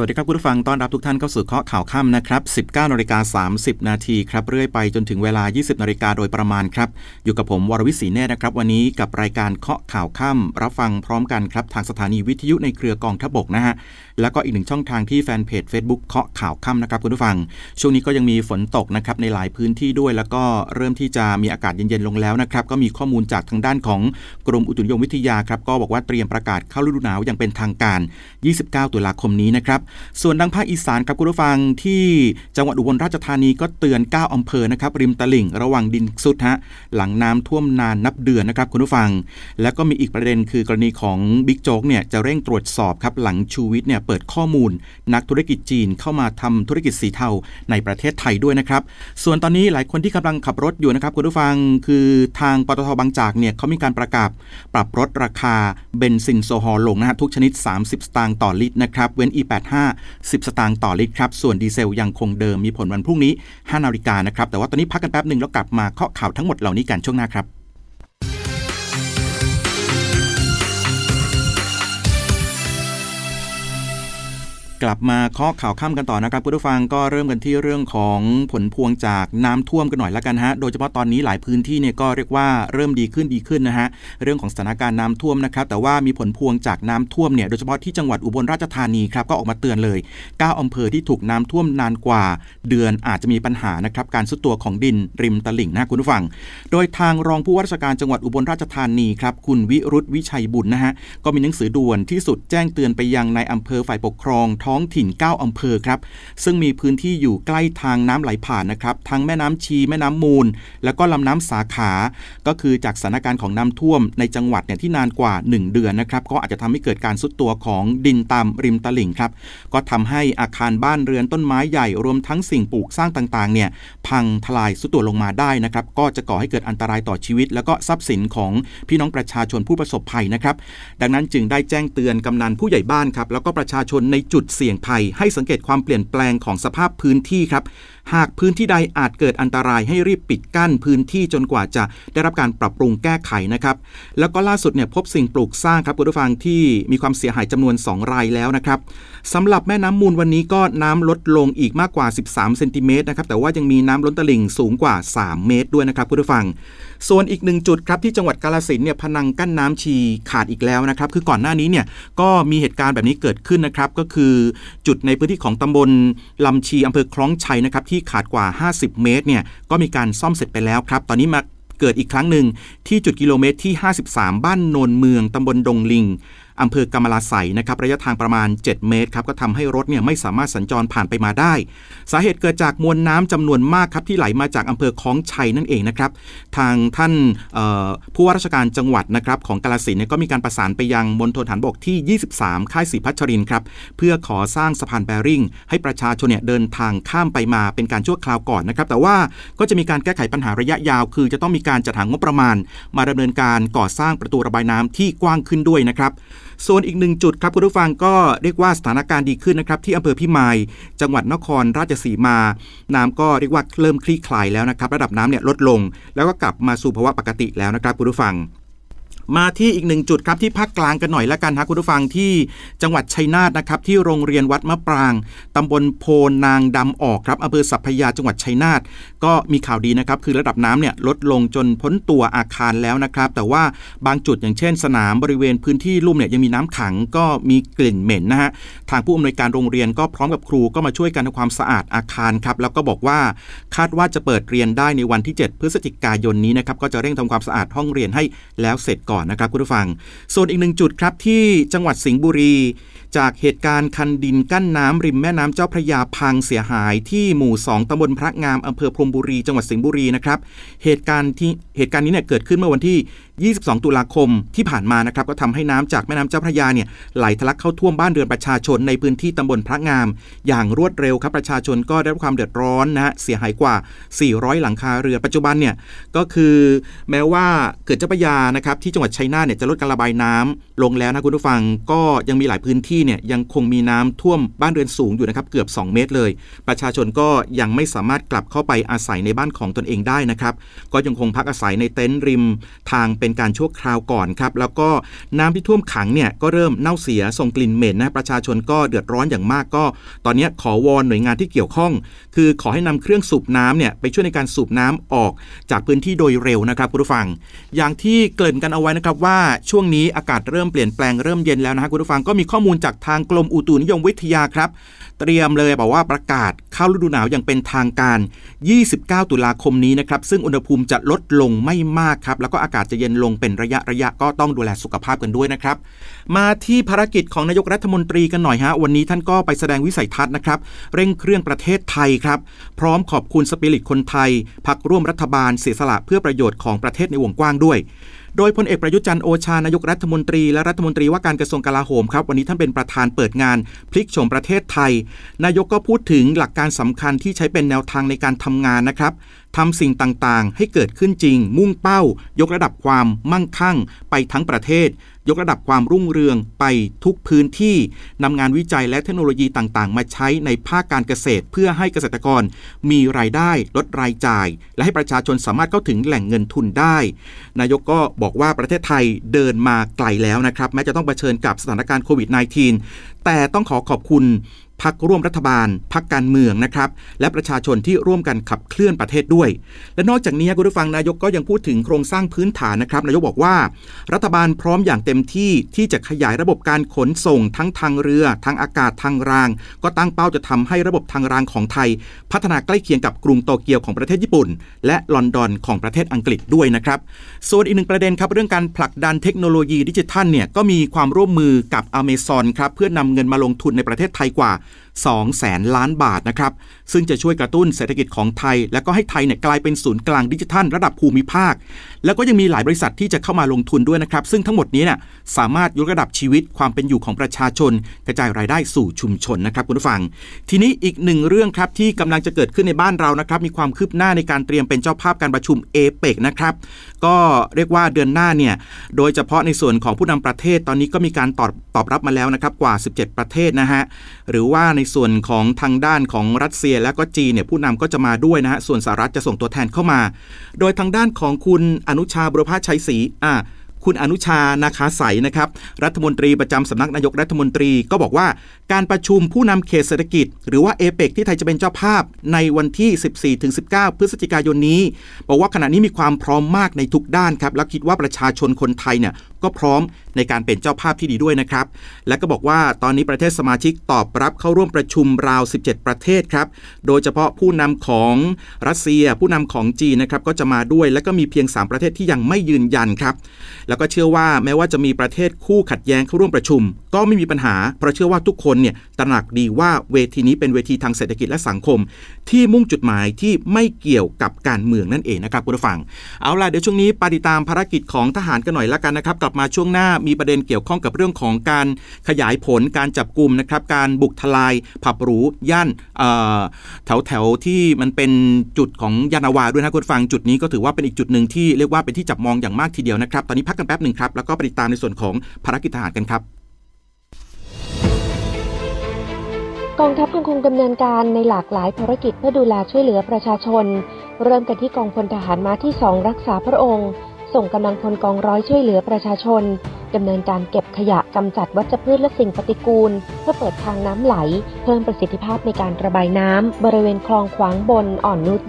วัสดีครับคุณผู้ฟังต้อนรับทุกท่านเข้าสู่เคาะข่าวค่ำนะครับ 19นาฬิกา30 นาทีครับ เรื่อยไปจนถึงเวลา 20นาฬิกาโดยประมาณครับ อยู่กับผมวรวิศีเนตนะครับ วันนี้กับรายการเคาะข่าวค่ำรับฟังพร้อมกันครับ ทางสถานีวิทยุในเครือกองทพบกนะฮะ แล้วก็อีกหนึ่งช่องทางที่แฟนเพจ Facebook เคาะข่าวค่ำนะครับคุณผู้ฟัง ช่วงนี้ก็ยังมีฝนตกนะครับในหลายพื้นที่ด้วย แล้วก็เริ่มที่จะมีอากาศเย็นๆลงแล้วนะครับ ก็มีข้อมูลจากทางด้านของกรมอุตุนิยมวิทยาครับ ก็บอกว่าเตรียมประกาศเข้าฤดูหนาวอย่างเป็นทางการ 29 ตุลาคมนี้นะครับส่วนดังภาคอีสานครับคุณผู้ฟังที่จังหวัดอุบลราชธานีก็เตือน 9อำเภอนะครับริมตลิ่งระหว่างดินสุดฮะหลังน้ำท่วมนานนับเดือนนะครับคุณผู้ฟัง แล้วก็มีอีกประเด็นคือกรณีของบิ๊กโจ๊กเนี่ยจะเร่งตรวจสอบครับหลังชูวิทย์เนี่ยเปิดข้อมูล นักธุรกิจจีนเข้ามาทำธุรกิจสีเทาในประเทศไทยด้วยนะครับ ส่วนตอนนี้หลายคนที่กำลังขับรถอยู่นะครับคุณผู้ฟังคือทางปตทบางจากเนี่ยเขามีการประกาศปรับลดราคาเบนซินโซฮอลลงนะฮะทุกชนิด 30 สตางค์ต่อลิตรนะครับเว้น E85 10 สตางค์ต่อลิตรครับส่วนดีเซลยังคงเดิมมีผลวันพรุ่งนี้5นาฬิกานะครับแต่ว่าตอนนี้พักกันแป๊บหนึ่งแล้วกลับมาเคาะข่าวทั้งหมดเหล่านี้กันช่วงหน้าครับ กลับมาเคาะข่าวค่ำกันต่อนะครับคุณผู้ฟังก็เริ่มกันที่เรื่องของผลพวงจากน้ำท่วมกันหน่อยละกันฮะโดยเฉพาะตอนนี้หลายพื้นที่เนี่ยก็เรียกว่าเริ่มดีขึ้นดีขึ้นนะฮะเรื่องของสถานการณ์น้ำท่วมนะครับแต่ว่ามีผลพวงจากน้ำท่วมเนี่ยโดยเฉพาะที่จังหวัดอุบลราชธานีครับก็ออกมาเตือนเลย 9อำเภอที่ถูกน้ำท่วมนานกว่า เดือนอาจจะมีปัญหานะครับการซุดตัวของดินริมตลิ่งนะคุณผู้ฟัง โดยทางรองผู้ว่าราชการจังหวัดอุบลราชธานีครับคุณวิรุธวิชัยบุญนะฮะก็มีหนังสือด่วนที่สุดแจ้งเตือนไปยังในอำเภอฝ่ายปกครองทท้องถิ่น 9 อำเภอครับ ซึ่งมีพื้นที่อยู่ใกล้ทางน้ำไหลผ่านนะครับ ทั้งแม่น้ำชี แม่น้ำมูล แล้วก็ลำน้ำสาขา ก็คือจากสถานการณ์ของน้ำท่วมในจังหวัดเนี่ยที่นานกว่า 1 เดือนนะครับ ก็อาจจะทำให้เกิดการซุดตัวของดินตามริมตลิ่งครับ ก็ทำให้อาคารบ้านเรือนต้นไม้ใหญ่รวมทั้งสิ่งปลูกสร้างต่างๆ เนี่ยพังทลายซุดตัวลงมาได้นะครับ ก็จะก่อให้เกิดอันตรายต่อชีวิต แล้วก็ทรัพย์สินของพี่น้องประชาชนผู้ประสบภัยนะครับ ดังนั้นจึงได้แจ้งเตือนกำนันผู้ใหญ่บ้านครับ แล้วก็ประชาชนในจุดเสี่ยงภัย ให้สังเกตความเปลี่ยนแปลงของสภาพพื้นที่ครับ หากพื้นที่ใดอาจเกิดอันตรายให้รีบปิดกั้นพื้นที่จนกว่าจะได้รับการปรับปรุงแก้ไขนะครับ แล้วก็ล่าสุดเนี่ยพบสิ่งปลูกสร้างครับคุณผู้ฟังที่มีความเสียหายจำนวน 2 รายแล้วนะครับสำหรับแม่น้ำมูลวันนี้ก็น้ำลดลงอีกมากกว่า 13เซนติเมตรนะครับแต่ว่ายังมีน้ำล้นตลิ่งสูงกว่า 3 เมตรด้วยนะครับคุณผู้ฟังส่วนอีกหนึ่งจุดครับที่จังหวัดกาลสินเนี่ยพนังกั้นน้ำชีขาดอีกแล้วนะครับคือก่อนหน้านี้เนี่ยก็มีเหตุการณ์แบบนี้เกิดขึ้นนะครับก็คือจุดในพื้นที่ของตำบลลำชีอำเภอคลองชัยนะครับที่ขาดกว่า 50 เมตรเนี่ยก็มีการซ่อมเสร็จไปแล้วครับ ตอนนี้มาเกิดอีกครั้งหนึ่งที่จุดกิโลเมตรที่ 53 บ้านโนนเมืองตำบลดงลิง อำเภอกำมะลาไสนะครับระยะทางประมาณ 7 เมตรครับก็ทำให้รถเนี่ยไม่สามารถสัญจรผ่านไปมาได้ สาเหตุเกิดจากมวลน้ำจำนวนมากครับที่ไหลมาจากอำเภอคลองชัยนั่นเองนะครับทางท่านผู้ว่าราชการจังหวัดนะครับของกาลสินเนี่ยก็มีการประสานไปยังมณฑลฐานบกที่ 23 ค่ายศรีพัชรินครับเพื่อขอสร้างสะพานแบริ่งให้ประชาชนเนี่ยเดินทางข้ามไปมาเป็นการชั่วคราวก่อนนะครับแต่ว่าก็จะมีการแก้ไขปัญหาระยะยาว คือจะต้องมีการจัดหางบประมาณ มาดำเนินการก่อสร้างประตูระบายน้ำที่กว้างขึ้นด้วยนะครับ ส่วนอีกหนึ่งจุดครับคุณผู้ฟังก็เรียกว่าสถานการณ์ดีขึ้นนะครับที่อำเภอพิมาย จังหวัดนครราชสีมา น้ำก็เรียกว่าเริ่มคลี่คลายแล้วนะครับ ระดับน้ำเนี่ยลดลง แล้วก็กลับมาสู่ภาวะปกติแล้วนะครับคุณผู้ฟัง มาที่อีกหนึ่งจุดครับที่ภาคกลางกันหน่อยละกันฮะคุณผู้ฟังที่จังหวัดชัยนาทนะครับที่โรงเรียนวัดมะปรางตำบลโพนางดำออกครับอำเภอสัพพยาจังหวัดชัยนาทก็มีข่าวดีนะครับคือระดับน้ำเนี่ยลดลงจนพ้นตัวอาคารแล้วนะครับ แต่ว่าบางจุดอย่างเช่น สนามบริเวณพื้นที่ลุ่มเนี่ยยังมีน้ำขังก็มีกลิ่นเหม็นนะฮะทางผู้อำนวยการโรงเรียนก็พร้อมกับครูก็มาช่วยกันทำความสะอาดอาคารครับแล้วก็บอกว่าคาดว่าจะเปิดเรียนได้ในวันที่ 7 พฤศจิกายนนี้นะครับก็จะเร่งทำความสะอาดห้องเรียนให้แล้วเสร็จก่อนนะครับคุณผู้ฟัง ส่วนอีกหนึ่งจุดครับที่จังหวัดสิงห์บุรี จากเหตุการณ์คันดินกั้นน้ำริมแม่น้ำเจ้าพระยาพังเสียหายที่หมู่ 2ตำบลพระงามอำเภอพรมบุรี จังหวัดสิงห์บุรีนะครับเหตุการณ์ที่เหตุการณ์นี้เนี่ยเกิดขึ้นเมื่อวันที่ 22 ตุลาคมที่ผ่านมานะครับก็ทำให้น้ำจากแม่น้ำเจ้าพระยาเนี่ยไหลทะลักเข้าท่วมบ้านเรือนประชาชนในพื้นที่ตำบลพระงาม อย่างรวดเร็วครับประชาชนก็ได้รับความเดือดร้อนนะฮะเสียหายกว่า 400 หลังคาเรือนปัจจุบันเนี่ยก็คือแม้ว่าเกิดเจ้าพระยานะครับที่จังหวัดชัยนาทเนี่ยจะลดการระบายน้ำลงแล้วนะคุณผู้ฟังก็ยังมีหลายพื้นที่เนี่ยยังคงมีน้ำท่วมบ้านเรือนสูงอยู่นะครับเกือบ 2 เมตรเลย ประชาชนก็ยังไม่สามารถกลับเข้าไปอาศัยในบ้านของตนเองได้นะครับก็ยังคงพักอาศัยในเต็นท์ริมทางเป็นการชั่วคราวก่อนครับแล้วก็น้ำที่ท่วมขังเนี่ยก็เริ่มเน่าเสียส่งกลิ่นเหม็นนะประชาชนก็เดือดร้อนอย่างมากก็ ตอนนี้ขอวอนหน่วยงานที่เกี่ยวข้อง คือขอให้นำเครื่องสูบน้ำเนี่ยไปช่วยในการสูบน้ำออกจากพื้นที่โดยเร็วนะครับคุณผู้ฟัง อย่างที่เกริ่นกันเอาไว้นะครับว่าช่วงนี้อากาศเริ่มเปลี่ยนแปลงเริ่มเย็นแล้วนะฮะคุณผู้ฟังก็มีข้อมูลจากทางกรมอุตุนิยมวิทยาครับ เตรียมเลยบอกว่าประกาศ เข้าฤดูหนาวอย่างเป็นทางการ 29 ตุลาคมนี้นะครับ ซึ่งอุณหภูมิจะลดลงไม่มากครับ แล้วก็อากาศจะเย็นลงเป็นระยะระยะก็ต้องดูแลสุขภาพกันด้วยนะครับ มาที่ภารกิจของนายกรัฐมนตรีกันหน่อยฮะ วันนี้ท่านก็ไปแสดงวิสัยทัศน์นะครับ เร่งเครื่องประเทศไทยครับ พร้อมขอบคุณสปิริตคนไทย พักร่วมรัฐบาลเสียสละเพื่อประโยชน์ของประเทศในวงกว้างด้วย โดยพลเอกประยุจันทร์โอชานายกรัฐมนตรีและรัฐมนตรีว่าการกระทรวงกลาโหมครับวันนี้ท่านเป็นประธานเปิดงาน พลิกโฉมประเทศไทย นายกก็พูดถึงหลักการสำคัญที่ใช้เป็นแนวทางในการทำงานนะครับทำสิ่งต่างๆ ให้เกิดขึ้นจริง มุ่งเป้า ยกระดับความมั่งคั่ง ไปทั้งประเทศ ยกระดับความรุ่งเรืองไปทุกพื้นที่นำงานวิจัยและเทคโนโลยีต่างๆ มาใช้ในภาคการเกษตร เพื่อให้เกษตรกรมีรายได้ลดรายจ่าย และให้ประชาชนสามารถเข้าถึงแหล่งเงินทุนได้ นายกก็บอกว่าประเทศไทยเดินมาไกลแล้วนะครับแม้จะต้องเผชิญกับสถานการณ์โควิด -19 แต่ต้องขอขอบคุณพักร่วมรัฐบาล พักการเมืองนะครับ และประชาชนที่ร่วมกันขับเคลื่อนประเทศด้วย และนอกจากนี้คุณผู้ฟังนายกก็ยังพูดถึงโครงสร้างพื้นฐานนะครับ นายกบอกว่า รัฐบาลพร้อมอย่างเต็มที่ที่จะขยายระบบการขนส่งทั้งทางเรือ ทางอากาศทางราง ก็ตั้งเป้าจะทำให้ระบบทางรางของไทย พัฒนาใกล้เคียงกับกรุงโตเกียวของประเทศญี่ปุ่น และลอนดอนของประเทศอังกฤษด้วยนะครับส่วนอีกหนึ่งประเด็นครับเรื่องการผลักดันเทคโนโลยีดิจิทัลเนี่ยก็มีความร่วมมือกับอเมซอนครับเพื่อนำเงินมาลงทุนในประเทศไทยกว่า 2แสนล้านบาทนะครับ ซึ่งจะช่วยกระตุ้นเศรษฐกิจของไทย และก็ให้ไทยเนี่ยกลายเป็นศูนย์กลางดิจิทัลระดับภูมิภาค แล้วก็ยังมีหลายบริษัทที่จะเข้ามาลงทุนด้วยนะครับ ซึ่งทั้งหมดนี้เนี่ยสามารถยกระดับชีวิตความเป็นอยู่ของประชาชน กระจายรายได้สู่ชุมชนนะครับคุณผู้ฟัง ทีนี้อีกหนึ่งเรื่องครับที่กำลังจะเกิดขึ้นในบ้านเรานะครับมีความคืบหน้าในการเตรียมเป็นเจ้าภาพการประชุมเอเปกนะครับก็เรียกว่าเดือนหน้าเนี่ยโดยเฉพาะในส่วนของผู้นำประเทศตอนนี้ก็มีการตอบตอบรับมาแล้วนะครับกว่า 17 ประเทศนะฮะหรือว่าในส่วนของทางด้านของรัสเซียและก็จีนเนี่ยผู้นำก็จะมาด้วยนะฮะส่วนสหรัฐจะส่งตัวแทนเข้ามา โดยทางด้านของคุณอนุชาบุรพาชัยศรีอ่าคุณอนุชา นาคาใสนะครับ รัฐมนตรีประจำสำนักนายกรัฐมนตรีก็บอกว่า การประชุมผู้นำเขตเศรษฐกิจ หรือว่าเอเปกที่ไทยจะเป็นเจ้าภาพในวันที่ 14-19 พฤศจิกายนนี้ บอกว่าขณะนี้มีความพร้อมมากในทุกด้านครับ และคิดว่าประชาชนคนไทยเนี่ยก็พร้อมในการเป็นเจ้าภาพที่ดีด้วยนะครับ และก็บอกว่าตอนนี้ประเทศสมาชิกตอบรับเข้าร่วมประชุมราว 17 ประเทศครับ โดยเฉพาะผู้นำของรัสเซีย ผู้นำของจีนนะครับก็จะมาด้วย และก็มีเพียง 3 ประเทศที่ยังไม่ยืนยันครับ แล้วก็เชื่อว่าแม้ว่าจะมีประเทศคู่ขัดแย้งเข้าร่วมประชุม ก็ไม่มีปัญหาเพราะเชื่อว่าทุกคนเนี่ยตระหนักดีว่าเวทีนี้เป็นเวทีทางเศรษฐกิจและสังคม ที่มุ่งจุดหมายที่ไม่เกี่ยวกับการเมืองนั่นเองนะครับคุณผู้ฟัง เอาล่ะเดี๋ยวช่วงนี้ปฏิตามภารกิจของทหารกันหน่อยละกันนะครับ กลับมาช่วงหน้ามีประเด็นเกี่ยวข้องกับเรื่องของการขยายผลการจับกลุ่มนะครับการบุกทลายผับหรูย่านแถวแถวที่มันเป็นจุดของยานาวาด้วยนะคุณฟังจุดนี้ก็ถือว่าเป็นอีกจุดหนึ่งที่เรียกว่าเป็นที่จับมองอย่างมากทีเดียวนะครับ ตอนนี้พักกันแป๊บหนึ่งครับแล้วก็ปฏิตามในส่วนของภารกิจทหารกันครับ กองทัพยังคงดำเนินการในหลากหลายภารกิจเพื่อดูแลช่วยเหลือประชาชน เริ่มกันที่กองพลทหารม้าที่สองรักษาพระองค์ ส่งกำลังพลกองร้อยช่วยเหลือประชาชนดำเนินการเก็บขยะกำจัดวัชพืชและสิ่งปฏิกูล เพื่อเปิดทางน้ำไหล เพิ่มประสิทธิภาพในการระบายน้ำบริเวณคลองขวางบนอ่อนนุช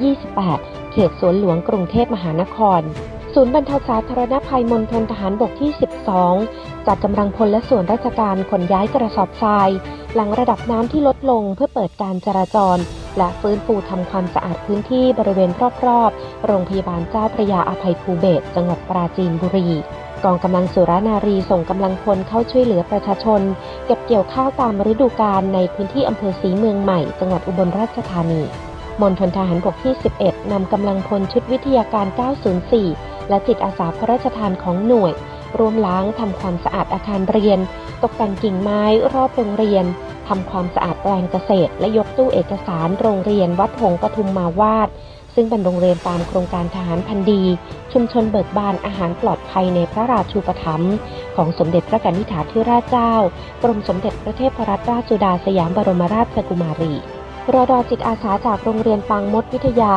28 เขตสวนหลวงกรุงเทพมหานคร ศูนย์บรรเทาสาธารณภัยมณฑลทหารบกที่ 12 จัดกำลังพลและส่วนราชการขนย้ายกระสอบทราย หลังระดับน้ำที่ลดลงเพื่อเปิดการจราจร และฟื้นฟูทำความสะอาดพื้นที่บริเวณรอบๆ โรงพยาบาลเจ้าพระยาอภัยภูเบศจังหวัดปราจีนบุรีกองกำลังสุรานารีส่งกำลังพลเข้าช่วยเหลือประชาชน เก็บเกี่ยวข้าวตามฤดูกาลในพื้นที่อำเภอศรีเมืองใหม่ จังหวัดอุบลราชธานีมณฑลทหารบกที่ 11 นำกำลังพลชุดวิทยาการ 904 และจิตอาสาพระราชทานของหน่วยร่วมล้างทำความสะอาดอาคารเรียน ตกแต่งกิ่งไม้รอบโรงเรียนทำความสะอาดแปลงเกษตร และยกตู้เอกสารโรงเรียนวัดหงปทุมมาวาด ซึ่งเป็นโรงเรียนตามโครงการทหารพันดี ชุมชนเบิกบานอาหารปลอดภัยในพระราชูปถัมภ์ของสมเด็จพระกนิษฐาธิราชเจ้า กรมสมเด็จพระเทพรัตนราชสุดาสยามบรมราชกุมารีรอดอจิตอาสาจากโรงเรียนปางมดวิทยา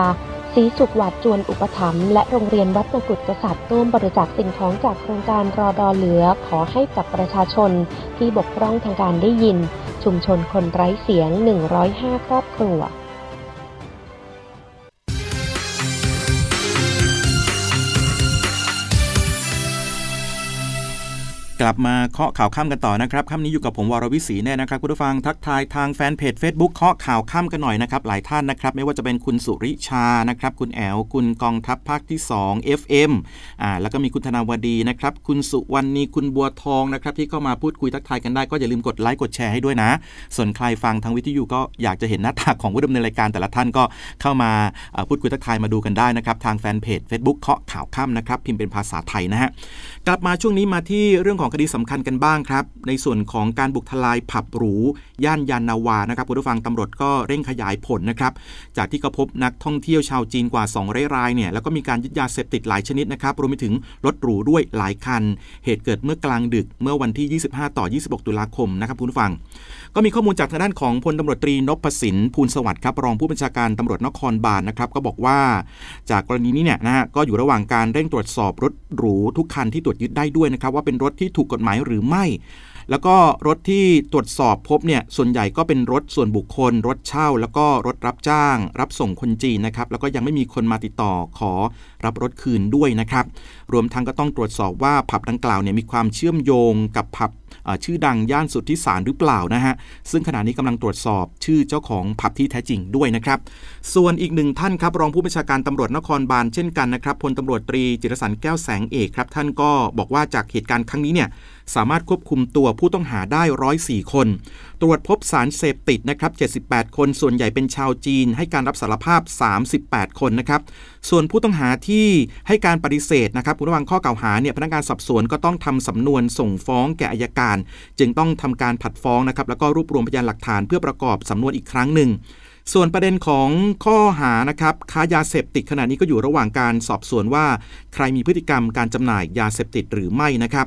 ศรีสุขวัดจวนอุปถัมภ์และโรงเรียนวัดมกุฎกษัตริย์ร่วมบริจาคสิ่งของจากโครงการรอดอเหลือขอให้กับประชาชนที่บกพร่องทางการได้ยิน ชุมชนคนไร้เสียง 105 ครอบครัว กลับมาเคาะข่าวค่ำกันต่อนะครับค่ำนี้อยู่กับผมวรวิศีแน่นะครับคุณผู้ฟังทักทายทางแฟนเพจ Facebook เคาะข่าวค่ำกันหน่อยนะครับหลายท่านนะครับไม่ว่าจะเป็นคุณสุริชานะครับคุณแอลคุณกองทัพภาคที่ 2 FM อ่าแล้วก็มีคุณธนาวดีนะครับคุณสุวรรณีคุณบัวทองนะครับที่เข้ามาพูดคุยทักทายกันได้ก็อย่าลืมกดไลค์กดแชร์ให้ด้วยนะ ส่วนใครฟังทางวิทยุก็อยากจะเห็นหน้าตาของผู้ดำเนินรายการแต่ละท่านก็เข้ามาพูดคุยทักทายมาดูกันได้นะครับทางแฟนเพจ Facebook เคาะข่าวค่ำนะครับพิมพ์เป็นภาษาไทยนะฮะกลับมาช่วงนี้มาที่เรื่องของคดีสำคัญกันบ้างครับ ในส่วนของการบุกทลายผับหรู ย่านยานนาวานะครับคุณผู้ฟังตำรวจก็เร่งขยายผลนะครับจากที่ก็พบนักท่องเที่ยวชาวจีนกว่า2รายเนี่ยแล้วก็มีการยึดยาเสพติดหลายชนิดนะครับรวมไปถึงรถหรูด้วยหลายคัน เหตุเกิดเมื่อกลางดึกเมื่อวันที่ 25 ต่อ 26 ตุลาคมนะครับคุณผู้ฟัง ก็มีข้อมูลจากทางด้านของพลตำรวจตรีนพสินภูลสวัสดิ์ครับรองผู้บัญชาการตำรวจนครบาลนนะครับก็บอกว่า จากกรณีนี้เนี่ยนะฮะก็อยู่ระหว่างการเร่งตรวจสอบรถหรูทุกคันที่ตรวจยึดได้ด้วยนะครับว่าเป็นรถที่ถูกกฎหมายหรือไม่ แล้วก็รถที่ตรวจสอบพบเนี่ยส่วนใหญ่ก็เป็นรถส่วนบุคคล รถเช่า แล้วก็รถรับจ้าง รับส่งคนจีนนะครับแล้วก็ยังไม่มีคนมาติดต่อขอรับรถคืนด้วยนะครับ รวมทั้งก็ต้องตรวจสอบว่าผับดังกล่าวเนี่ยมีความเชื่อมโยงกับผับ ชื่อดังย่านสุทธิสารหรือเปล่านะฮะ ซึ่งขณะนี้กำลังตรวจสอบชื่อเจ้าของผับที่แท้จริงด้วยนะครับ ส่วนอีกหนึ่งท่านครับรองผู้บัญชาการตำรวจนครบาลเช่นกันนะครับพลตำรวจตรีจิรสันแก้วแสงเอกครับท่านก็บอกว่าจากเหตุการณ์ครั้งนี้เนี่ยสามารถควบคุมตัวผู้ต้องหาได้ร้อยสี่คน ตรวจพบสารเสพติดนะครับ 78 คน ส่วนใหญ่เป็นชาวจีน ให้การรับสารภาพ 38 คนนะครับ ส่วนผู้ต้องหาที่ให้การปฏิเสธนะครับผู้ระวังข้อกล่าวหาเนี่ยพนักงานสอบสวนก็ต้องทำสำนวนส่งฟ้องแก่อายการ จึงต้องทำการผัดฟ้องนะครับแล้วก็รวบรวมพยานหลักฐานเพื่อประกอบสำนวนอีกครั้งหนึ่ง ส่วนประเด็นของข้อหานะครับค้ายาเสพติดขณะนี้ก็อยู่ระหว่างการสอบสวนว่า ใครมีพฤติกรรมการจำหน่ายยาเสพติดหรือไม่นะครับ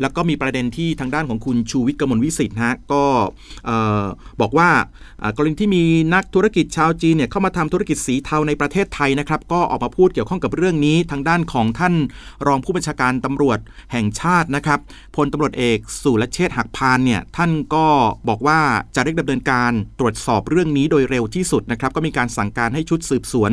แล้วก็มีประเด็นที่ทางด้านของคุณชูวิทย์กมลวิสิทธิ์ฮะก็บอกว่ากรณีที่มีนักธุรกิจชาวจีนเนี่ยเข้ามาทำธุรกิจสีเทาในประเทศไทยนะครับ ก็ออกมาพูดเกี่ยวข้องกับเรื่องนี้ทางด้านของท่านรองผู้บัญชาการตำรวจแห่งชาตินะครับพลตำรวจเอกสุรเชษฐ์หักพานเนี่ยท่านก็บอกว่าจะเร่งดำเนินการตรวจสอบเรื่องนี้โดยเร็วที่สุดนะครับก็มีการสั่งการให้ชุดสืบสวน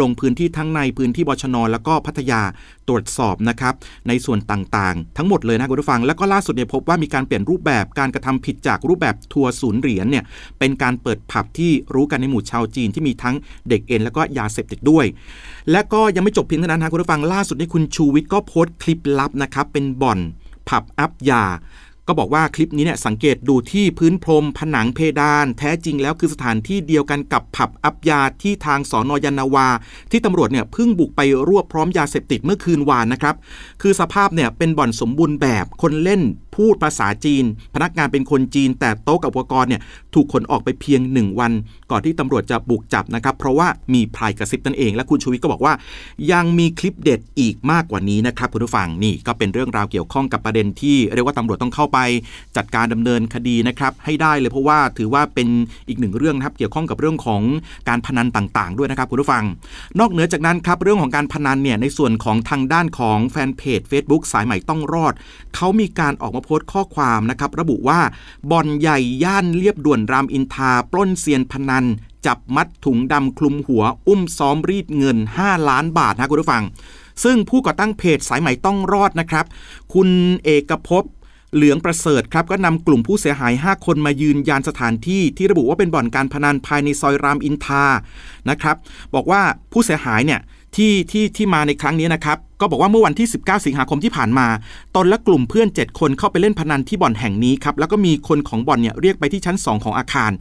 ลงพื้นที่ทั้งในพื้นที่บชน แล้วก็พัทยาตรวจสอบนะครับในส่วนต่างๆ ทั้งหมดเลยนะคุณผู้ฟัง แล้วก็ล่าสุดเนี่ยพบว่ามีการเปลี่ยนรูปแบบการกระทำผิดจากรูปแบบทัวร์ศูนย์เหรียญเนี่ยเป็นการเปิดผับที่รู้กันในหมู่ชาวจีนที่มีทั้งเด็กเอ็นแล้วก็ยาเสพติดด้วย และก็ยังไม่จบเพียงเท่านั้นนะคุณผู้ฟังล่าสุดนี่คุณชูวิทย์ก็โพสต์คลิปลับนะครับเป็นบ่อนผับอัพยา ก็บอกว่าคลิปนี้เนี่ยสังเกตดูที่พื้นพรมผนังเพดาน แท้จริงแล้วคือสถานที่เดียวกันกับผับอัพยาที่ทางสอนอยานาวา ที่ตำรวจเนี่ยเพิ่งบุกไปรวบพร้อมยาเสพติดเมื่อคืนวานนะครับ คือสภาพเนี่ยเป็นบ่อนสมบูรณ์แบบคนเล่น พูดภาษาจีน พนักงานเป็นคนจีน แต่โต๊ะกับอุปกรณ์เนี่ยถูกขนออกไปเพียง 1 วัน ก่อนที่ตำรวจจะบุกจับนะครับ เพราะว่ามีพายกระซิบนั่นเอง และคุณชูวิทย์ก็บอกว่า ยังมีคลิปเด็ดอีกมากกว่านี้นะครับคุณผู้ฟังนี่ก็เป็นเรื่องราวเกี่ยวข้องกับประเด็นที่เรียกว่าตำรวจต้องเข้าไป จัดการดำเนินคดีนะครับให้ได้เลยเพราะว่าถือว่าเป็นอีกหนึ่งเรื่องนะครับเกี่ยวข้องกับเรื่องของการพนันต่างๆ ด้วยนะครับคุณผู้ฟัง นอกเหนือจากนั้นครับเรื่องของการพนันเนี่ยในส่วนของทางด้านของแฟนเพจ Facebook สายใหม่ต้องรอดเขามีการออกมาโพสต์ข้อความนะครับ ระบุว่าบ่อนใหญ่ย่านเรียบด่วนรามอินทาปล้นเซียนพนัน จับมัดถุงดำคลุมหัว อุ้มซ้อมรีดเงิน 5 ล้านบาทนะคุณผู้ฟัง ซึ่งผู้ก่อตั้งเพจสายใหม่ต้องรอดนะครับ คุณเอกภพเหลืองประเสริฐครับก็นำกลุ่มผู้เสียหาย 5 คนมายืนยันสถานที่ที่ระบุว่าเป็นบ่อนการพนันภายในซอยรามอินทานะครับ บอกว่าผู้เสียหายเนี่ยที่ที่ที่มาในครั้งนี้นะครับก็บอกว่าเมื่อวันที่ 19 สิงหาคมที่ผ่านมา ตนและกลุ่มเพื่อน 7 คนเข้าไปเล่นพนันที่บ่อนแห่งนี้ครับ แล้วก็มีคนของบ่อนเนี่ยเรียกไปที่ชั้น 2 ของอาคาร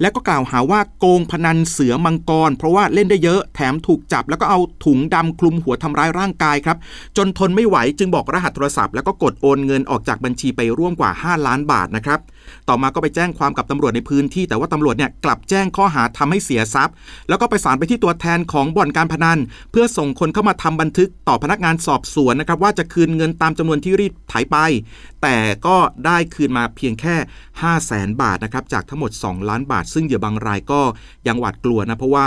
แล้วก็กล่าวหาว่าโกงพนันเสือมังกร เพราะว่าเล่นได้เยอะ แถมถูกจับ แล้วก็เอาถุงดำคลุมหัวทำร้ายร่างกายครับ จนทนไม่ไหวจึงบอกรหัสโทรศัพท์แล้วก็กดโอนเงินออกจากบัญชีไปร่วมกว่า 5 ล้านบาทนะครับ ต่อมาก็ไปแจ้งความกับตำรวจในพื้นที่ แต่ว่าตำรวจเนี่ยกลับแจ้งข้อหาทำให้เสียทรัพย์ แล้วก็ไปสารไปที่ตัวแทนของบ่อนการพนัน เพื่อส่งคนเข้ามาทำบันทึกต่อพนักงานสอบสวนนะครับว่าจะคืนเงินตามจำนวนที่รีดไถไป แต่ก็ได้คืนมาเพียงแค่ 5 0 0แสนบาทนะครับจากทั้งหมด 2 ล้านบาท ซึ่งเหยื่อบางรายก็ยังหวาดกลัวนะเพราะว่า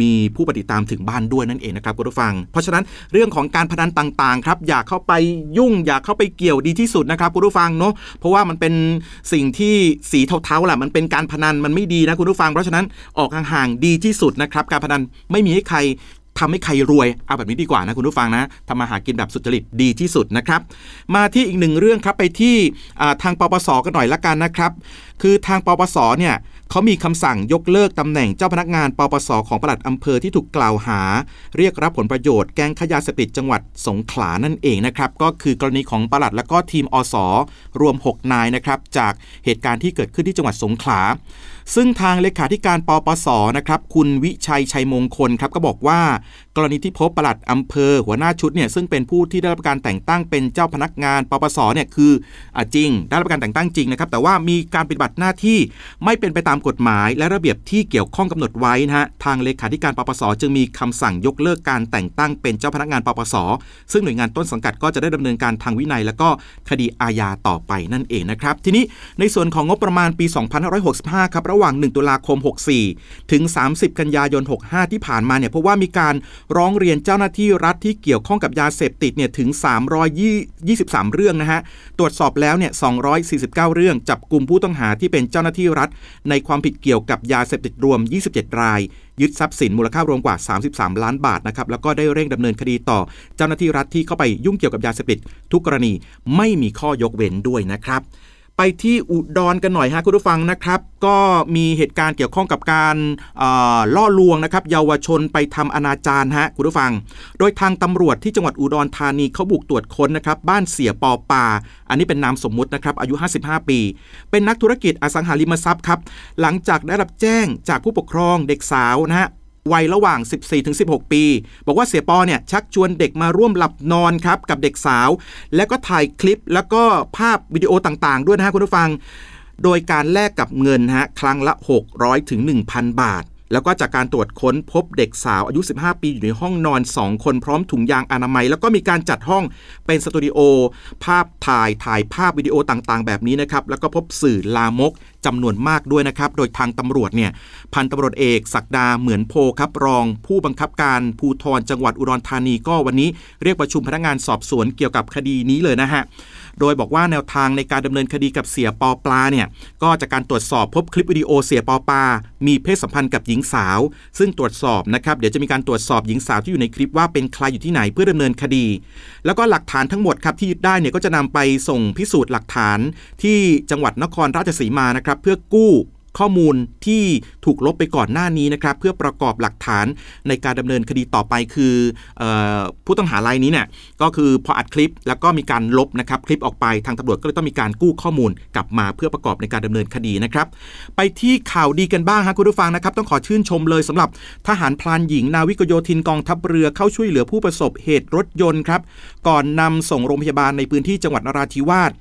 มีผู้ปฏิตามถึงบ้านด้วยนั่นเองนะครับคุณผู้ฟัง เพราะฉะนั้นเรื่องของการพนันต่างๆครับอย่าเข้าไปยุ่งอย่าเข้าไปเกี่ยวดีที่สุดนะครับคุณผู้ฟังเนาะเพราะว่ามันเป็นสิ่งที่สีเทาๆแหละมันเป็นการพนันมันไม่ดีนะคุณผู้ฟัง เพราะฉะนั้นออกห่างๆดีที่สุดนะครับการพนันไม่มีให้ใคร ทำให้ใครรวยเอาแบบนี้ดีกว่านะคุณผู้ฟังนะทำมาหากินแบบสุจริตดีที่สุดนะครับ มาที่อีกหนึ่งเรื่องครับไปที่ทางปปสกันหน่อยละกันนะครับ คือทางปปสเนี่ย เขามีคำสั่งยกเลิกตำแหน่งเจ้าพนักงานปปสของปลัดอำเภอที่ถูกกล่าวหา เรียกรับผลประโยชน์แก๊งขยาเสพติดจังหวัดสงขลานั่นเองนะครับก็คือกรณีของปลัดและก็ทีมอสรวม 6 นายนะครับจากเหตุการณ์ที่เกิดขึ้นที่จังหวัดสงขลา ซึ่งทางเลขาธิการปปสนะครับคุณวิชัยชัยมงคลครับก็บอกว่า รณีที่พบปลัดอำเภอหัวหน้าชุดเนี่ยซึ่งเป็นผู้ที่ได้รับการแต่งตั้งเป็นเจ้าพนักงานปปสเนี่ยคืออจริง ได้รับการแต่งตั้งจริงนะครับแต่ว่ามีการปฏิบัติหน้าที่ไม่เป็นไปตามกฎหมาย และระเบียบที่เกี่ยวข้องกำหนดไว้นะฮะทางเลขาธิการปปส จึงมีคำสั่งยกเลิกการแต่งตั้งเป็นเจ้าพนักงานปปส ซึ่งหน่วยงานต้นสังกัดก็จะได้ดำเนินการทางวินัย และก็คดีอาญาต่อไปนั่นเองนะครับทีนี้ในส่วนของงบประมาณปี 2565 ครับระหว่าง 1 ตุลาคม 64 ถึง 30 กันยายน 65 ที่ผ่านมาเนี่ยเพราะว่ามีการร้องเรียนเจ้าหน้าที่รัฐที่เกี่ยวข้องกับยาเสพติดเนี่ยถึง 323 เรื่องนะฮะ ตรวจสอบแล้วเนี่ย249 เรื่อง จับกลุ่มผู้ต้องหาที่เป็นเจ้าหน้าที่รัฐ ในความผิดเกี่ยวกับยาเสพติดรวม 27 ราย ยึดทรัพย์สินมูลค่ารวมกว่า 33 ล้านบาทนะครับ แล้วก็ได้เร่งดำเนินคดีต่อเจ้าหน้าที่รัฐที่เข้าไปยุ่งเกี่ยวกับยาเสพติดทุกกรณีไม่มีข้อยกเว้นด้วยนะครับ ไปที่อุดรกันหน่อยฮะคุณผู้ฟังนะครับ ก็มีเหตุการณ์เกี่ยวข้องกับการล่อลวงนะครับเยาวชนไปทำอนาจารฮะคุณผู้ฟัง โดยทางตำรวจที่จังหวัดอุดรธานีเขาบุกตรวจค้นนะครับบ้านเสียปอป่า อันนี้เป็นนามสมมุตินะครับอายุ 55 ปี เป็นนักธุรกิจอสังหาริมทรัพย์ครับหลังจากได้รับแจ้งจากผู้ปกครองเด็กสาวนะฮะ วัยระหว่าง 14-16 ปี บอกว่าเสียปอเนี่ยชักชวนเด็กมาร่วมหลับนอนครับกับเด็กสาว แล้วก็ถ่ายคลิปแล้วก็ภาพวิดีโอต่างๆ ด้วยนะฮะคุณผู้ฟัง โดยการแลกกับเงินฮะครั้งละ 600ถึง1,000 บาท แล้วก็จากการตรวจค้นพบเด็กสาวอายุ 15 ปีอยู่ในห้องนอน 2 คนพร้อมถุงยางอนามัย แล้วก็มีการจัดห้องเป็นสตูดิโอภาพถ่ายถ่ายภาพวิดีโอต่างๆ แบบนี้นะครับแล้วก็พบสื่อลามก จำนวนมากด้วยนะครับ โดยทางตำรวจเนี่ยพันตำรวจเอกศักดาเหมือนโพครับรอง ผู้บังคับการภูธรจังหวัดอุดรธานีก็วันนี้เรียกประชุมพนักงานสอบสวนเกี่ยวกับคดีนี้เลยนะฮะโดยบอกว่าแนวทางในการดำเนินคดีกับเสียปอปลาเนี่ยก็จากการตรวจสอบพบคลิปวิดีโอเสียปอปลามีเพศสัมพันธ์กับหญิงสาว ซึ่งตรวจสอบนะครับเดี๋ยวจะมีการตรวจสอบหญิงสาวที่อยู่ในคลิปว่าเป็นใครอยู่ที่ไหนเพื่อดำเนินคดี แล้วก็หลักฐานทั้งหมดครับที่ยึดได้เนี่ยก็จะนำไปส่งพิสูจน์หลักฐานที่จังหวัดนครราชสีมานะครับเพื่อกู้ข้อมูลที่ถูกลบไปก่อนหน้านี้นะครับ เพื่อประกอบหลักฐานในการดำเนินคดีต่อไปคือออผู้ต้องหารายนี้เนี่ยก็คือพออัดคลิปแล้วก็มีการลบนะครับคลิปออกไปทางตำรวจก็เลยต้องมีการกู้ข้อมูลกลับมาเพื่อประกอบในการดำเนินคดีนะครับ ไปที่ข่าวดีกันบ้างฮะคุณผู้ฟังนะครับ ต้องขอชื่นชมเลยสำหรับทหารพลานหญิง นาวิกโยธินกองทัพเรือเข้าช่วยเหลือผู้ประสบเหตุรถยนต์ครับก่อนนำส่งโรงพยาบาลในพื้นที่จังหวัดนราธิวาส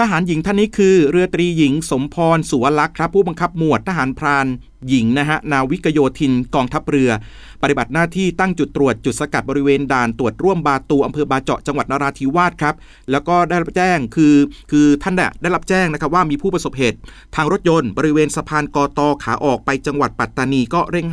ทหารหญิงท่านนี้คือเรือตรีหญิงสมพรสุวลักษณ์ครับผู้บังคับหมวดทหารพราน หญิงนะฮะนาวิกโยธินกองทัพเรือ ปฏิบัติหน้าที่ตั้งจุดตรวจจุดสกัดบริเวณด่านตรวจร่วมบาตูอำเภอบาเจาะจังหวัดนราธิวาสครับ แล้วก็ได้รับแจ้งคือคือท่านเนี่ยได้รับแจ้งนะครับว่ามีผู้ประสบเหตุ ทางรถยนต์บริเวณสะพานกอตอขาออกไปจังหวัดปัตตานีก็เร่ง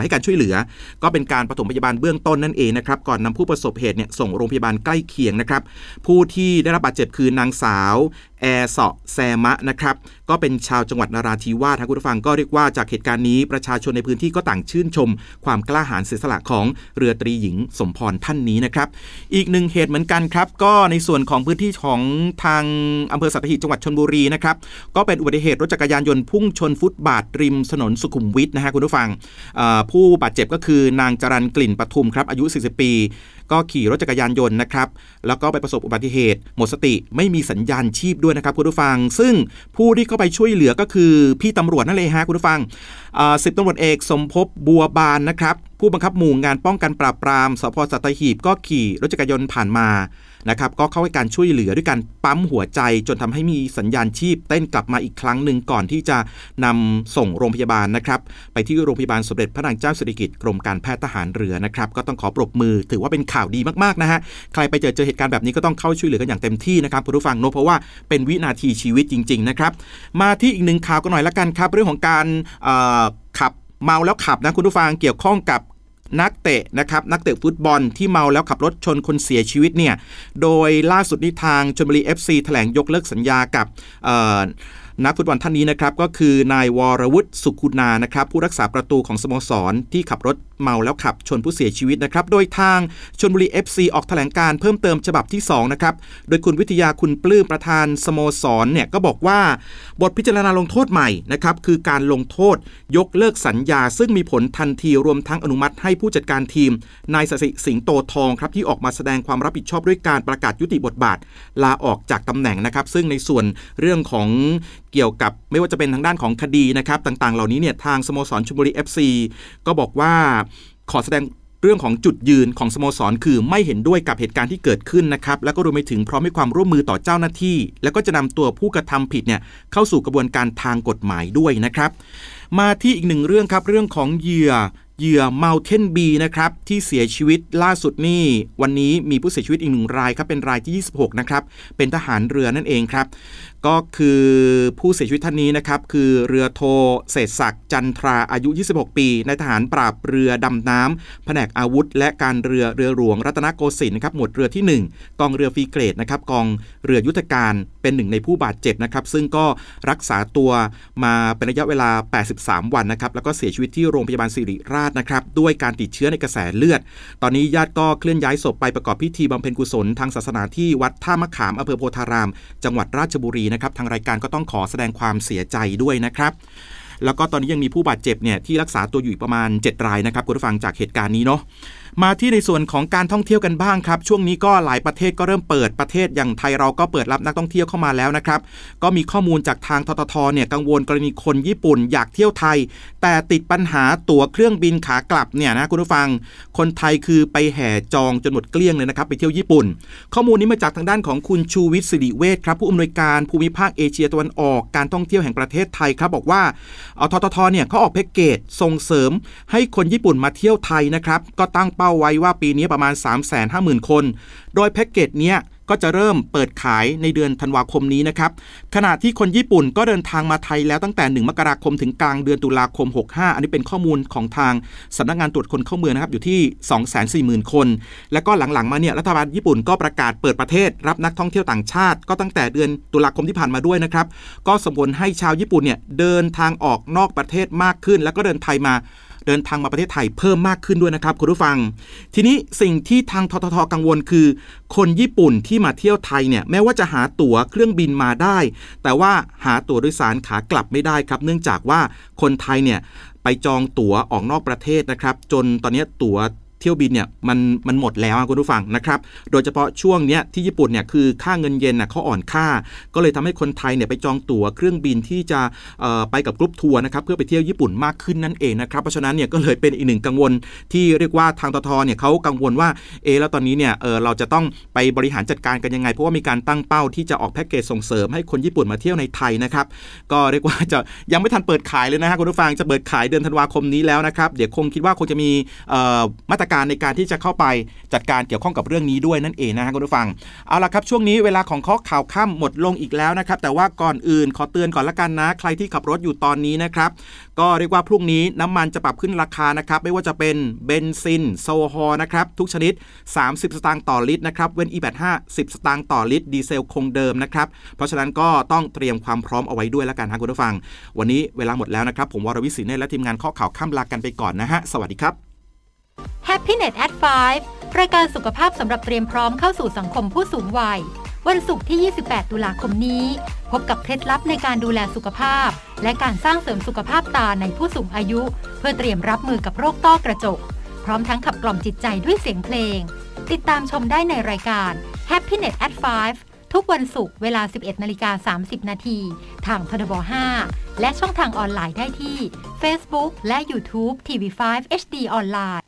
ให้การช่วยเหลือ ก็เป็นการปฐมพยาบาลเบื้องต้นนั่นเองนะครับก่อนนำผู้ประสบเหตุเนี่ยส่งโรงพยาบาลใกล้เคียงนะครับผู้ที่ได้รับบาดเจ็บคือนางสาวแอร์เสาะแซมะนะครับ ก็เป็นชาวจังหวัดนาราธิวาสครับคุณผู้ฟังก็เรียกว่าจากเหตุการณ์นี้ประชาชนในพื้นที่ก็ต่างชื่นชม ความกล้าหาญเสียสละของเรือตรีหญิงสมพรท่านนี้นะครับ อีกหนึ่งเหตุเหมือนกันครับ ก็ในส่วนของพื้นที่ของทางอำเภอสัตหีบจังหวัดชนบุรีนะครับก็เป็นอุบัติเหตุรถจักรยานยนต์พุ่งชนฟุตบาทริมถนนสุขุมวิทนะฮะคุณผู้ฟังผู้บาดเจ็บก็คือนางจรันกลิ่นปทุมครับอายุ 40 ปี ก็ขี่รถจักรยานยนต์นะครับแล้วก็ไปประสบอุบัติเหตุ หมดสติไม่มีสัญญาณชีพด้วยนะครับคุณผู้ฟัง ซึ่งผู้ที่เข้าไปช่วยเหลือก็คือพี่ตำรวจนั่นเลยฮะคุณผู้ฟัง สิบตำรวจเอกสมภพบัวบานนะครับ ผู้บังคับหมู่งานป้องกันปราบปรามสพสัตหีบก็ขี่รถจักรยานผ่านมานะครับก็เข้าให้การช่วยเหลือด้วยการปั๊มหัวใจจนทำให้มีสัญญาณชีพเต้นกลับมาอีกครั้งหนึ่งก่อนที่จะนำส่งโรงพยาบาลนะครับ ไปที่โรงพยาบาลสมเด็จพระนางเจ้าสิริกิติ์กรมการแพทย์ทหารเรือนะครับก็ต้องขอปรบมือถือว่าเป็นข่าวดีมากๆนะฮะใครไปเจอเจอเหตุการณ์แบบนี้ก็ต้องเข้าช่วยเหลือกันอย่างเต็มที่นะครับคุณผู้ฟังโนเพราะว่าเป็นวินาทีชีวิตจริง ๆ นะครับ มาที่อีกหนึ่งข่าวกันหน่อยละกันครับ เรื่องของการ ขับเมาแล้วขับนะคุณผู้ฟังเกี่ยวข้องกับนักเตะนะครับนักเตะฟุตบอลที่เมาแล้วขับรถชนคนเสียชีวิตเนี่ยโดยล่าสุดนี้ทางชลบุรี FC แถลงยกเลิกสัญญากับ นักฟุตบอลท่านนี้นะครับก็คือนายวรวุฒิสุขุนานะครับผู้รักษาประตูของสโมสรที่ขับรถเมาแล้วขับชนผู้เสียชีวิตนะครับโดยทางชนบุรี FC ออกแถลงการเพิ่มเติมฉบับที่2นะครับโดยคุณวิทยาคุณปลื้มประธานสโมสรเนี่ยก็บอกว่า บทพิจารณาลงโทษใหม่นะครับคือการลงโทษยกเลิกสัญญา ซึ่งมีผลทันทีรวมทั้งอนุมัติให้ผู้จัดการทีมนายสสิสิงโตทองครับที่ออกมาแสดงความรับผิดชอบด้วยการประกาศยุติบทบาท ลาออกจากตำแหน่งนะครับซึ่งในส่วนเรื่องของเกี่ยวกับไม่ว่าจะเป็นทางด้านของคดีนะครับต่างๆ เหล่านี้เนี่ยทางสโมสรชลบุรี FC ก็บอกว่าขอแสดงเรื่องของจุดยืนของสโมสรคือไม่เห็นด้วยกับเหตุการณ์ที่เกิดขึ้นนะครับแล้วก็รวมไปถึงพร้อมให้ความร่วมมือต่อเจ้าหน้าที่ แล้วก็จะนำตัวผู้กระทำผิดเนี่ยเข้าสู่กระบวนการทางกฎหมายด้วยนะครับ มาที่อีกหนึ่งเรื่องครับเรื่องของเหยื่อ เหยื่อเมาเทนบีนะครับที่เสียชีวิตล่าสุดนี่วันนี้มีผู้เสียชีวิตอีกหนึ่งรายครับเป็นรายที่ 26 นะครับ เป็นทหารเรือนั่นเองครับ ก็คือผู้เสียชีวิตท่านนี้นะครับคือเรือโทเศษศักดิ์จันทราอายุ 26 ปีในทหารปราบเรือดำน้ำแผนกอาวุธ และการเรือเรือหลวงรัตนโกสินทร์นะครับหมวดเรือที่ 1 กองเรือฟรีเกรดนะครับกองเรือยุทธการเป็นหนึ่งในผู้บาดเจ็บนะครับซึ่งก็รักษาตัวมาเป็นระยะเวลา 83 วันนะครับแล้วก็เสียชีวิตที่โรงพยาบาลสิริราชนะครับด้วยการติดเชื้อในกระแสเลือด ตอนนี้ญาติก็เคลื่อนย้ายศพไปประกอบพิธีบำเพ็ญกุศลทางศาสนาที่วัดท่ามะขามอำเภอโพธาราม จังหวัดราชบุรีนะครับทางรายการก็ต้องขอแสดงความเสียใจด้วยนะครับแล้วก็ตอนนี้ยังมีผู้บาดเจ็บเนี่ยที่รักษาตัวอยู่ประมาณ 7 รายนะครับคุณผู้ฟังจากเหตุการณ์นี้เนาะ มาที่ในส่วนของการท่องเที่ยวกันบ้างครับ ช่วงนี้ก็หลายประเทศก็เริ่มเปิดประเทศอย่างไทยเราก็เปิดรับนักท่องเที่ยวเข้ามาแล้วนะครับก็มีข้อมูลจากทางทททเนี่ยกังวลกรณีคนญี่ปุ่นอยากเที่ยวไทย แต่ติดปัญหาตั๋วเครื่องบินขากลับเนี่ยนะคุณผู้ฟัง คนไทยคือไปแห่จองจนหมดเกลี้ยงเลยนะครับไปเที่ยวญี่ปุ่น ข้อมูลนี้มาจากทางด้านของคุณชูวิทย์สิริเวชครับผู้อำนวยการภูมิภาคเอเชียตะวันออกการท่องเที่ยวแห่งประเทศไทยครับบอกว่าอทททเนี่ยเขาออกแพ็กเกจส่งเสริม ให้คนญี่ปุ่นมาเที่ยวไทยนะครับก็ตั้งเป้าไว้ว่าปีนี้ประมาณ 350,000 คน โดยแพ็กเกจเนี้ยก็จะเริ่มเปิดขายในเดือนธันวาคมนี้นะครับ ขณะที่คนญี่ปุ่นก็เดินทางมาไทยแล้วตั้งแต่ 1 มกราคมถึงกลางเดือนตุลาคม 65 อันนี้เป็นข้อมูลของทางสำนักงานตรวจคนเข้าเมืองนะครับอยู่ที่ 240,000 คน แล้วก็หลังๆมาเนี่ยรัฐบาลญี่ปุ่นก็ประกาศเปิดประเทศ รับนักท่องเที่ยวต่างชาติ ก็ตั้งแต่เดือนตุลาคมที่ผ่านมาด้วยนะครับ ก็สมผลให้ชาวญี่ปุ่นเนี่ยเดินทางออกนอกประเทศมากขึ้น แล้วก็เดินไทยมา เดินทางมาประเทศไทยเพิ่มมากขึ้นด้วยนะครับคุณผู้ฟัง ทีนี้สิ่งที่ทางทททกังวลคือ คนญี่ปุ่นที่มาเที่ยวไทยเนี่ยแม้ว่าจะหาตั๋วเครื่องบินมาได้ แต่ว่าหาตั๋วโดยสารขากลับไม่ได้ครับ เนื่องจากว่าคนไทยเนี่ยไปจองตั๋วออกนอกประเทศนะครับ จนตอนนี้ตั๋ว เที่ยวบินเนี่ยมันมันหมดแล้วคุณผู้ฟังนะครับโดยเฉพาะช่วงเนี้ยที่ญี่ปุ่นเนี่ยคือค่าเงินเยนน่ะเขาอ่อนค่า ก็เลยทำให้คนไทยเนี่ยไปจองตั๋วเครื่องบินที่จะไปกับกรุ๊ปทัวร์นะครับเพื่อไปเที่ยวญี่ปุ่นมากขึ้นนั่นเองนะครับเพราะฉะนั้นเนี่ยก็เลยเป็นอีกหนึ่งกังวลที่เรียกว่าทางททท.เนี่ยเขากังวลว่าเอแล้วตอนนี้เนี่ยเออเราจะต้องไปบริหารจัดการกันยังไง เพราะว่ามีการตั้งเป้าที่จะออกแพ็กเกจส่งเสริมให้คนญี่ปุ่นมาเที่ยวในไทยนะครับก็เรียกว่าจะยังไม่ทันเปิดขายเลยนะฮะคุณผู้ฟังจะเปิดขายเดือนธันวาคมนี้แล้วนะครับเดี๋ยวคงคิดว่าคงจะมีมาตรการในการที่จะเข้าไปจัดการเกี่ยวข้องกับเรื่องนี้ด้วยนั่นเองนะฮะคุณผู้ฟังเอาละครับช่วงนี้เวลาของเคาะข่าวค่ำหมดลงอีกแล้วนะครับแต่ว่าก่อนอื่นขอเตือนก่อนละกันนะ ใครที่ขับรถอยู่ตอนนี้นะครับก็เรียกว่าพรุ่งนี้น้ำมันจะปรับขึ้นราคานะครับไม่ว่าจะเป็นเบนซินโซฮอลนะครับทุกชนิด 30 สตางค์ต่อลิตรนะครับเว้น E85 10 สตางค์ต่อลิตร ดีเซลคงเดิมนะครับเพราะฉะนั้นก็ต้องเตรียมความพร้อมเอาไว้ด้วยละกันฮะคุณผู้ฟัง วันนี้เวลาหมดแล้วนะครับผมวรวิศิเนและทีมงานเคาะข่าวค่ำลากันไปก่อนนะฮะสวัสดีครับ Happiness at 5รายการสุขภาพสำหรับเตรียมพร้อมเข้าสู่สังคมผู้สูงวัย วันศุกร์ที่ 28 ตุลาคมนี้ พบกับเคล็ดลับในการดูแลสุขภาพ และการสร้างเสริมสุขภาพตาในผู้สูงอายุ เพื่อเตรียมรับมือกับโรคต้อกระจก พร้อมทั้งขับกล่อมจิตใจด้วยเสียงเพลง ติดตามชมได้ในรายการ Happiness at 5ทุกวันศุกร์เวลา 11นาฬิกา30 นาทีทางทบ5และช่องทางออนไลน์ได้ที่ Facebook และ YouTube TV5 HD ออนไลน์